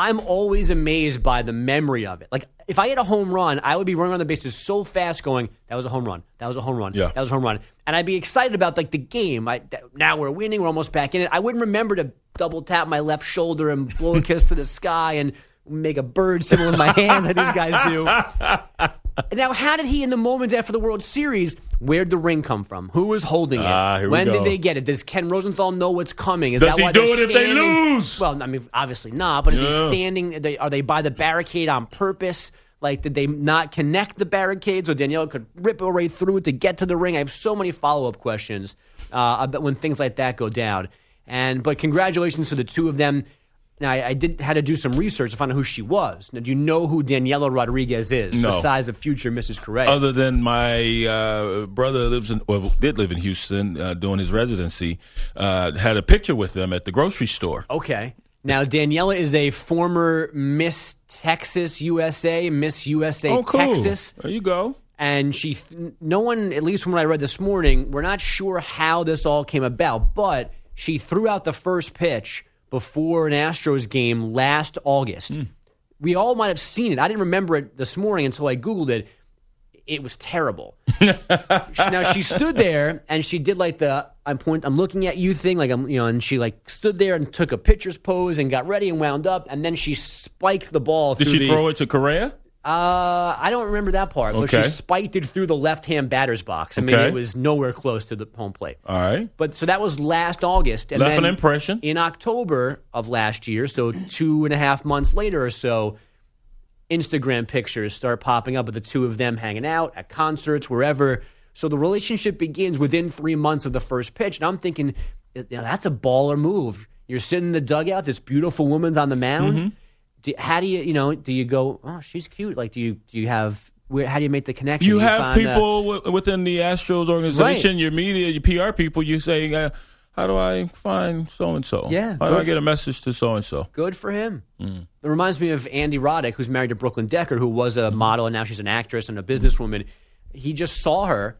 Speaker 1: I'm always amazed by the memory of it. Like if I hit a home run, I would be running on the bases so fast, going, "That was a home run. That was a home run.
Speaker 2: Yeah.
Speaker 1: that was a home run." And I'd be excited about like the game. I, that, now we're winning. We're almost back in it. I wouldn't remember to double tap my left shoulder and blow a kiss to the sky and make a bird symbol with my hands like these guys do. Now, how did he, in the moment after the World Series, where'd the ring come from? Who was holding it?
Speaker 2: Ah, here we
Speaker 1: when
Speaker 2: go.
Speaker 1: did they get it? Does Ken Rosenthal know what's coming? Is
Speaker 2: Does
Speaker 1: that
Speaker 2: he
Speaker 1: why
Speaker 2: do
Speaker 1: they're
Speaker 2: it if they
Speaker 1: standing-
Speaker 2: lose?
Speaker 1: Well, I mean, obviously not. But is he standing? Are they, are they by the barricade on purpose? Like, did they not connect the barricades, so Danielle could rip her way through it to get to the ring? I have so many follow up questions uh, about when things like that go down. And but congratulations to the two of them. Now, I, I did had to do some research to find out who she was. Now, do you know who Daniella Rodriguez is?
Speaker 2: No.
Speaker 1: Besides the future Mrs. Correa.
Speaker 2: Other than my uh, brother lives in, well, did live in Houston uh, doing his residency, uh, had a picture with them at the grocery store.
Speaker 1: Okay. Now Daniella is a former Miss Texas USA, Miss USA
Speaker 2: Oh, cool.
Speaker 1: Texas,
Speaker 2: There you go.
Speaker 1: and she. No one, at least from what I read this morning, we're not sure how this all came about, but she threw out the first pitch before an Astros game last August.
Speaker 2: Hmm.
Speaker 1: We all might have seen it. I didn't remember it this morning until I googled it. It was terrible. now she stood there and she did like the I'm point I'm looking at you thing like I'm you know and she like stood there and took a pitcher's pose and got ready and wound up and then she spiked the ball.
Speaker 2: Did she
Speaker 1: the,
Speaker 2: throw it to Correa?
Speaker 1: Uh, I don't remember that part, but
Speaker 2: Okay.
Speaker 1: she spiked it through the left hand batter's box. I mean,
Speaker 2: Okay.
Speaker 1: it was nowhere close to the home plate.
Speaker 2: All right.
Speaker 1: But so that was last August, and
Speaker 2: Left
Speaker 1: then
Speaker 2: an impression.
Speaker 1: in October of last year. So two and a half months later or so, Instagram pictures start popping up of the two of them hanging out at concerts, wherever. So the relationship begins within three months of the first pitch, and I'm thinking, you know, that's a baller move. You're sitting in the dugout. This beautiful woman's on the mound. Do, how do you, you know, do you go? Oh, she's cute. Like, do you, do you have? Where, how do you make the connection?
Speaker 2: You
Speaker 1: Do
Speaker 2: have people wi- within the Astros organization, your media, your PR people. You say, uh, "How do I find so and so?
Speaker 1: Yeah,
Speaker 2: how do I get a message to so and so?"
Speaker 1: Good for him.
Speaker 2: Mm.
Speaker 1: It reminds me of Andy Roddick, who's married to Brooklyn Decker, who was a model and now she's an actress and a businesswoman. He just saw her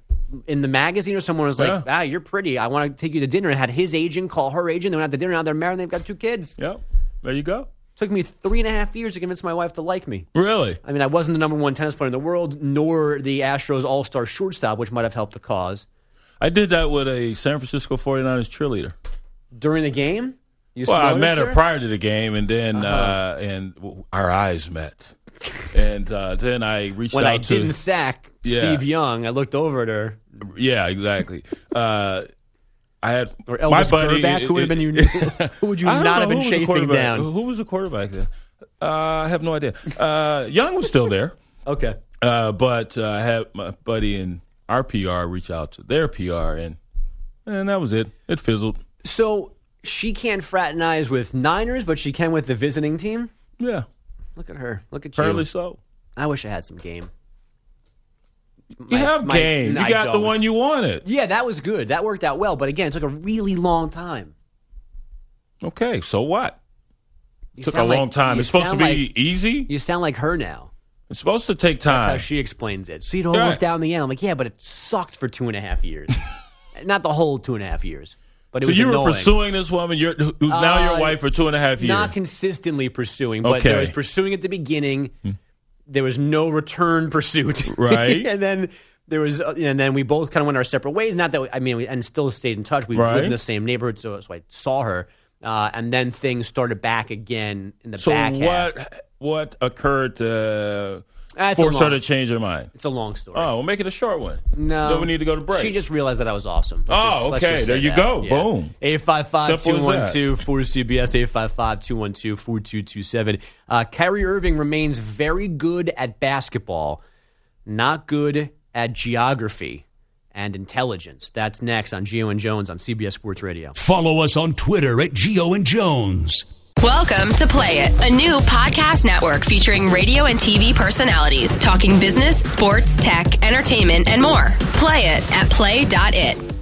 Speaker 1: in the magazine or someone was like,
Speaker 2: Yeah.
Speaker 1: "Ah, you're pretty. I want to take you to dinner." And had his agent call her agent. They went out to dinner. Now they're married. and They've got two kids.
Speaker 2: Yep, there you go.
Speaker 1: Took me three and a half years to convince my wife to like me.
Speaker 2: Really?
Speaker 1: I mean, I wasn't the number one tennis player in the world, nor the Astros All Star shortstop, which might have helped the cause.
Speaker 2: I did that with a San Francisco 49ers cheerleader.
Speaker 1: During the game, you
Speaker 2: Well, I met her prior to the game, and then
Speaker 1: Uh-huh.
Speaker 2: uh, and our eyes met, and uh, then I reached
Speaker 1: When
Speaker 2: out
Speaker 1: I
Speaker 2: to
Speaker 1: didn't sack
Speaker 2: Yeah.
Speaker 1: Steve Young, I looked over at her.
Speaker 2: Yeah, exactly. Uh, I had
Speaker 1: Or
Speaker 2: my buddy.
Speaker 1: Grbac, who would have been you? who would you
Speaker 2: don't know
Speaker 1: have been
Speaker 2: who was the
Speaker 1: chasing down?
Speaker 2: Who was the quarterback then? Uh, I have no idea. Uh, Young was still there,
Speaker 1: Okay.
Speaker 2: uh, but uh, I had my buddy in our PR reach out to their PR, and and that was it. It fizzled.
Speaker 1: So she can't fraternize with Niners, but she can with the visiting team.
Speaker 2: Yeah,
Speaker 1: Look at her. Look at
Speaker 2: apparently
Speaker 1: you.
Speaker 2: so.
Speaker 1: I wish I had some game.
Speaker 2: You
Speaker 1: My-
Speaker 2: have
Speaker 1: my-
Speaker 2: game. You got the one you wanted.
Speaker 1: Yeah, that was good. That worked out well. But again, it took a really long time.
Speaker 2: Okay, so what?
Speaker 1: You
Speaker 2: Took a
Speaker 1: like-
Speaker 2: long time. It's supposed to be
Speaker 1: like-
Speaker 2: ezy.
Speaker 1: You sound like her now.
Speaker 2: It's supposed to take time.
Speaker 1: That's how she explains it. So it all worked out in the end. I'm like, yeah, but it sucked for two and a half years. Not the whole two and a half years, but.
Speaker 2: So you were pursuing this woman, you're, who's now
Speaker 1: Uh,
Speaker 2: your wife for two and a half years.
Speaker 1: Not consistently pursuing, but
Speaker 2: Okay.
Speaker 1: there was pursuing at the beginning. There was no return pursuit,
Speaker 2: Right.
Speaker 1: and then there was, uh, and then we both kind of went our separate ways. Not that we, I mean, we, and still stayed in touch. We lived in the same neighborhood, so, so I saw her, uh, and then things started back again in the
Speaker 2: so
Speaker 1: back half.
Speaker 2: what what occurred to
Speaker 1: That's a
Speaker 2: force her
Speaker 1: long-
Speaker 2: to change her mind?
Speaker 1: It's a long story.
Speaker 2: Oh, we'll make it a short one.
Speaker 1: No,
Speaker 2: Then we need to go to break.
Speaker 1: She just realized that I was awesome. Let's
Speaker 2: Oh,
Speaker 1: just-
Speaker 2: okay. There you
Speaker 1: that.
Speaker 2: go.
Speaker 1: Yeah.
Speaker 2: Boom.
Speaker 1: 855-212-4CBS, 855-212-4227. Uh, Kyrie Irving remains very good at basketball, not good at geography and intelligence. That's next on Gio and Jones on CBS Sports Radio.
Speaker 4: Follow us on Twitter at Gio and Jones.
Speaker 10: Welcome to Play It, a new podcast network featuring radio and TV personalities talking business, sports, tech, entertainment, and more. Play it at play.it.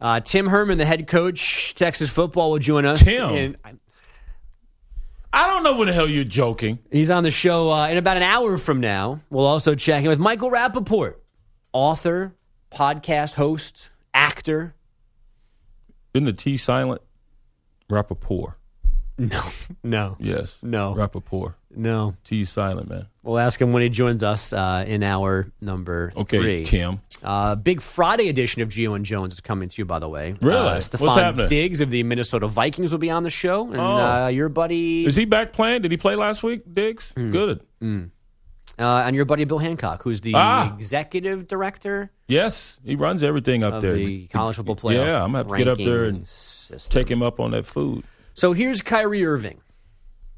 Speaker 1: Uh, Tom Herman, the head coach, Texas football, will join us.
Speaker 2: Tim?
Speaker 1: in-
Speaker 2: I don't know when the hell you're joking.
Speaker 1: He's on the show uh, in about an hour from now. We'll also check in with Michael Rapaport, author, podcast host, actor.
Speaker 2: Isn't the T silent? Rapaport.
Speaker 1: No, no,
Speaker 2: Yes.
Speaker 1: no,
Speaker 2: Rapaport.
Speaker 1: no.
Speaker 2: T silent, man.
Speaker 1: We'll ask him when he joins us uh, in our number
Speaker 2: Okay,
Speaker 1: three.
Speaker 2: Tim.
Speaker 1: Uh, big Friday edition of Gio and Jones is coming to you, by the way.
Speaker 2: Really?
Speaker 1: Uh,
Speaker 2: What's happening?
Speaker 1: Diggs of the Minnesota Vikings will be on the show, and
Speaker 2: Oh.
Speaker 1: uh, your buddy
Speaker 2: Is he back playing? Did he play last week, Diggs?
Speaker 1: Hmm.
Speaker 2: Good.
Speaker 1: uh, and your buddy Bill Hancock, who's the
Speaker 2: Ah.
Speaker 1: executive director
Speaker 2: Yes, he runs everything up there.
Speaker 1: the college football playoff.
Speaker 2: Yeah, I'm gonna have to get up there and
Speaker 1: system.
Speaker 2: take him up on that food.
Speaker 1: So here's Kyrie Irving,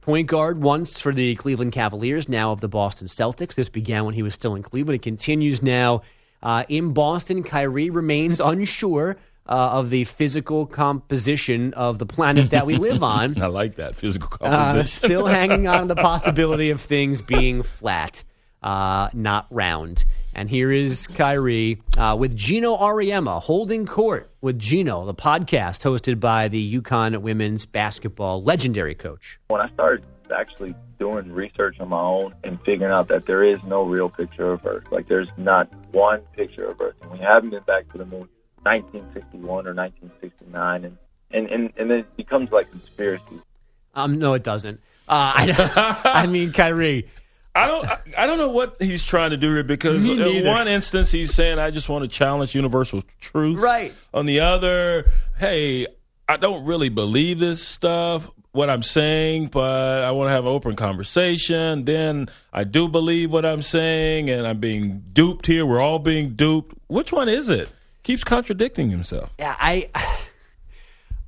Speaker 1: point guard once for the Cleveland Cavaliers, now of the Boston Celtics. This began when he was still in Cleveland. It continues now uh, in Boston. Kyrie remains unsure uh, of the physical composition of the planet that we live on.
Speaker 2: I like that physical
Speaker 1: Uh,
Speaker 2: composition.
Speaker 1: still hanging on to the possibility of things being flat, uh, not round. And here is Kyrie uh, with Geno Auriemma holding court with Geno, the podcast hosted by the UConn women's basketball legendary coach.
Speaker 11: when I started actually doing research on my own and figuring out that there is no real picture of Earth, like there's not one picture of Earth, and we haven't been back to the moon 1961 or 1969, and and and, and then it becomes like conspiracy.
Speaker 1: Um, no, it doesn't. Uh, I, I mean, Kyrie.
Speaker 2: I don't. I, I don't know what he's trying to do here because in one instance he's saying, "I just want to challenge universal truth."
Speaker 1: Right.
Speaker 2: On the other, hey, I don't really believe this stuff. What I'm saying, but I want to have an open conversation. Then I do believe what I'm saying, and I'm being duped here. We're all being duped. Which one is it? Keeps contradicting himself.
Speaker 1: Yeah, I.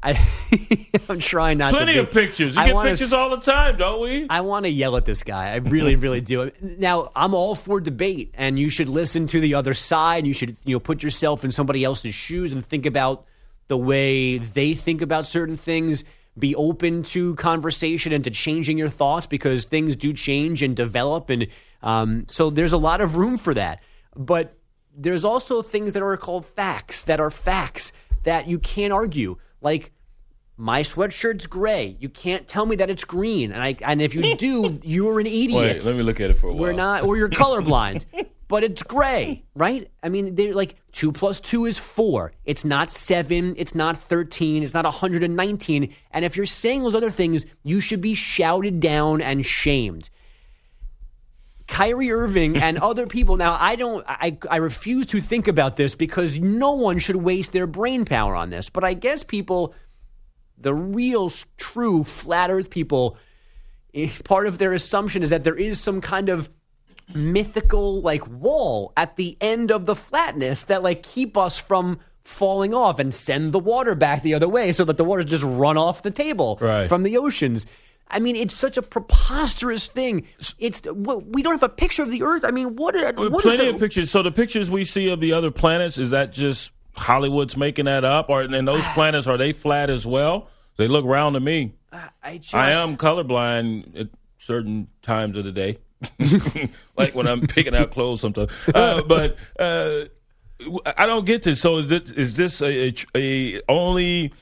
Speaker 1: I, I'm trying not
Speaker 2: Plenty
Speaker 1: to. be-
Speaker 2: of pictures. You
Speaker 1: I
Speaker 2: get
Speaker 1: wanna
Speaker 2: pictures all the time, don't we?
Speaker 1: I want to yell at this guy. I really, really do. Now, I'm all for debate, and you should listen to the other side. You should, you know, put yourself in somebody else's shoes and think about the way they think about certain things. Be open to conversation and to changing your thoughts because things do change and develop, and um, so there's a lot of room for that. But there's also things that are called facts that are facts that you can't argue, like my sweatshirt's gray. You can't tell me that it's green. And I and if you do, you're an idiot.
Speaker 2: Wait, let me look at it for a while.
Speaker 1: We're not or you're colorblind. but it's gray, right? I mean, they're like two plus two is four. It's not seven, it's not thirteen, it's not 119. And if you're saying those other things, you should be shouted down and shamed. Kyrie Irving and other people. Now, I don't, I, I refuse to think about this because no one should waste their brain power on this. But I guess people, the real, true flat Earth people, eh, part of their assumption is that there is some kind of mythical like wall at the end of the flatness that like keep us from falling off and send the water back the other way so that the water just run off the table
Speaker 2: Right.
Speaker 1: from the oceans. I mean, it's such a preposterous thing. It's we don't have a picture of the Earth. I mean, what?
Speaker 2: With
Speaker 1: what
Speaker 2: plenty of pictures. So the pictures we see of the other planets is that just Hollywood's making that up, or and those planets are they flat as well? They look round to me.
Speaker 1: I, just,
Speaker 2: I am colorblind at certain times of the day, like when I'm picking out clothes sometimes. Uh, but uh, I don't get this. So is this, is this a, a, a only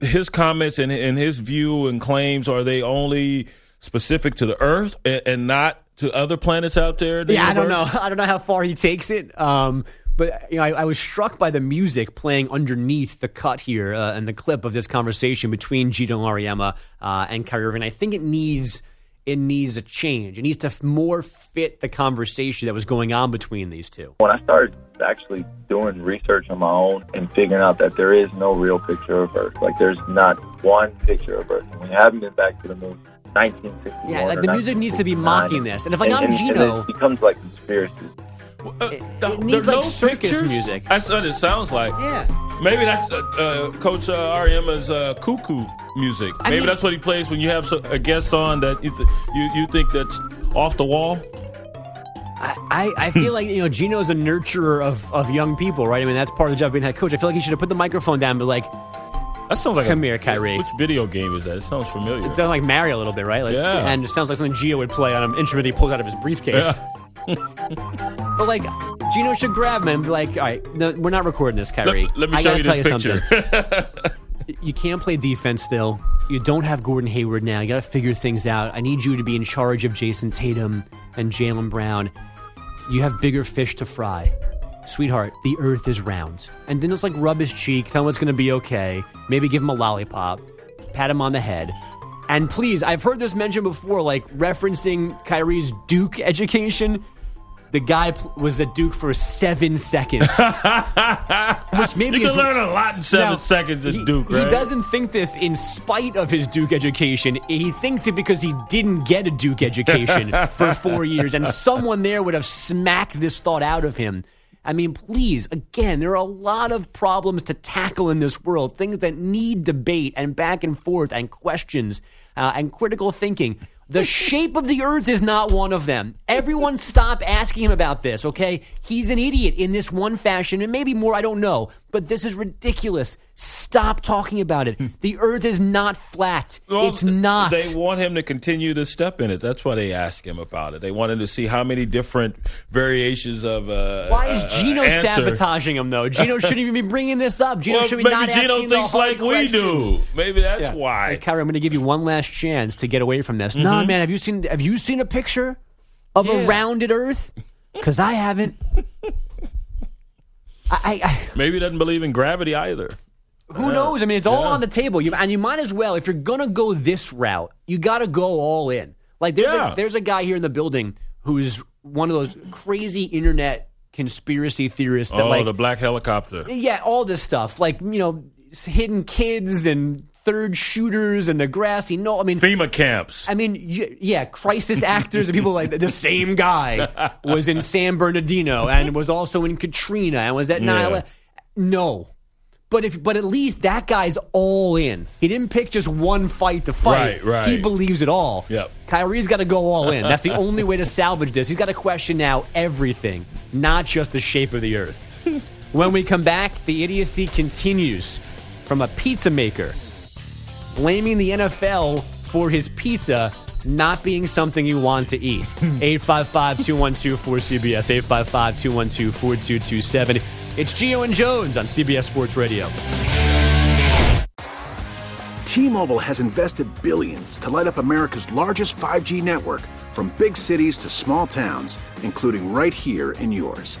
Speaker 2: his comments and, and his view and claims are they only specific to the Earth and, and not to other planets out there? the
Speaker 1: Yeah, I don't know. I don't know how far he takes it. Um, but you know, I, I was struck by the music playing underneath the cut here uh, and the clip of this conversation between Geno Auriemma uh, and Kyrie Irving. I think it needs it needs a change. It needs to more fit the conversation that was going on between these two.
Speaker 11: When I started actually doing research on my own and figuring out that there is no real picture of Earth, like there's not one picture of Earth, we haven't been back to the moon 1961.
Speaker 1: Yeah, like the music needs to be mocking this. And if like I'm
Speaker 11: and,
Speaker 1: Geno,
Speaker 11: and it becomes like conspiracy.
Speaker 1: Uh, it, it needs like circus music.
Speaker 2: That's what it sounds like.
Speaker 1: Yeah.
Speaker 2: Maybe that's uh, uh, Coach uh, Auriemma's uh, cuckoo music.
Speaker 1: I
Speaker 2: Maybe
Speaker 1: mean-
Speaker 2: that's what he plays when you have a guest on that you, th- you you think that's off the wall.
Speaker 1: I, I, I feel like you know Geno's a nurturer of, of young people, right? I mean that's part of the job of being head coach. I feel like he should have put the microphone down, but like,
Speaker 2: That sounds like
Speaker 1: "Come
Speaker 2: a,
Speaker 1: here, Kyrie."
Speaker 2: Which video game is that? It sounds familiar.
Speaker 1: It sounds like Mario a little bit, right? Like,
Speaker 2: Yeah.
Speaker 1: And it sounds like something Gio would play on an instrument he pulled out of his briefcase. But like, Geno should grab him and be like, "All right, no, we're not recording this, Kyrie.
Speaker 2: Let, let me
Speaker 1: I
Speaker 2: show
Speaker 1: gotta
Speaker 2: you
Speaker 1: tell
Speaker 2: this
Speaker 1: you
Speaker 2: picture.
Speaker 1: something. you can't play defense still. You don't have Gordon Hayward now. You got to figure things out. I need you to be in charge of Jayson Tatum and Jaylen Brown. You have bigger fish to fry. Sweetheart, the earth is round. And then just like rub his cheek, tell him it's going to be okay. Maybe give him a lollipop, pat him on the head. And please, I've heard this mentioned before, like referencing Kyrie's Duke education. The guy pl- was at Duke for seven seconds. Which maybe
Speaker 2: You can
Speaker 1: is-
Speaker 2: learn a lot in seven
Speaker 1: Now,
Speaker 2: seconds at
Speaker 1: he,
Speaker 2: Duke,
Speaker 1: He doesn't think this in spite of his Duke education. He thinks it because he didn't get a Duke education for four years, and someone there would have smacked this thought out of him. I mean, please, again, there are a lot of problems to tackle in this world, things that need debate and back and forth and questions uh, and critical thinking. The shape of the earth is not one of them. Everyone stop asking him about this, okay? He's an idiot in this one fashion, and maybe more, I don't know. But this is ridiculous. Stop talking about it. the earth is not flat.
Speaker 2: Well,
Speaker 1: it's not.
Speaker 2: They want him to continue to step in it. That's why they ask him about it. They want him to see how many different variations of. Uh,
Speaker 1: Why is
Speaker 2: uh,
Speaker 1: Geno
Speaker 2: answer.
Speaker 1: sabotaging him, though? Geno shouldn't even be bringing this up. Geno
Speaker 2: Well,
Speaker 1: should be
Speaker 2: maybe
Speaker 1: not
Speaker 2: Geno
Speaker 1: asking the
Speaker 2: thinks
Speaker 1: hard
Speaker 2: like we do. Maybe that's
Speaker 1: Yeah.
Speaker 2: why.
Speaker 1: Hey, Kyrie, I'm going to give you one last chance to get away from this. Nah,
Speaker 2: Mhm.
Speaker 1: man, have you seen have you seen a picture of
Speaker 2: Yeah.
Speaker 1: a rounded Earth? Because I haven't. I, I,
Speaker 2: Maybe he doesn't believe in gravity either.
Speaker 1: who knows? I mean, it's all on the table. You, and you might as well, if you're going to go this route, you got to go all in. Like there's
Speaker 2: Yeah.
Speaker 1: a, there's a guy here in the building who's one of those crazy internet conspiracy theorists that
Speaker 2: oh,
Speaker 1: like
Speaker 2: the black helicopter.
Speaker 1: yeah, all this stuff, like you know, hidden kids and third shooters and the grassy knoll. I mean,
Speaker 2: FEMA camps.
Speaker 1: I mean, yeah, crisis actors and people like. The same guy was in San Bernardino and was also in Katrina and was at
Speaker 2: Yeah.
Speaker 1: No. But if, but at least that guy's all in. He didn't pick just one fight to fight.
Speaker 2: Right, right.
Speaker 1: He believes it all.
Speaker 2: Yep.
Speaker 1: Kyrie's got to go all in. That's the only way to salvage this. He's got to question now everything, not just the shape of the earth. when we come back, the idiocy continues from a pizza maker blaming the NFL for his pizza not being something you want to eat. Hmm. 855 212 4CBS, 855 212 4227. It's Gio and Jones on CBS Sports Radio.
Speaker 12: T-Mobile has invested billions to light up America's largest 5G network from big cities to small towns, including right here in yours.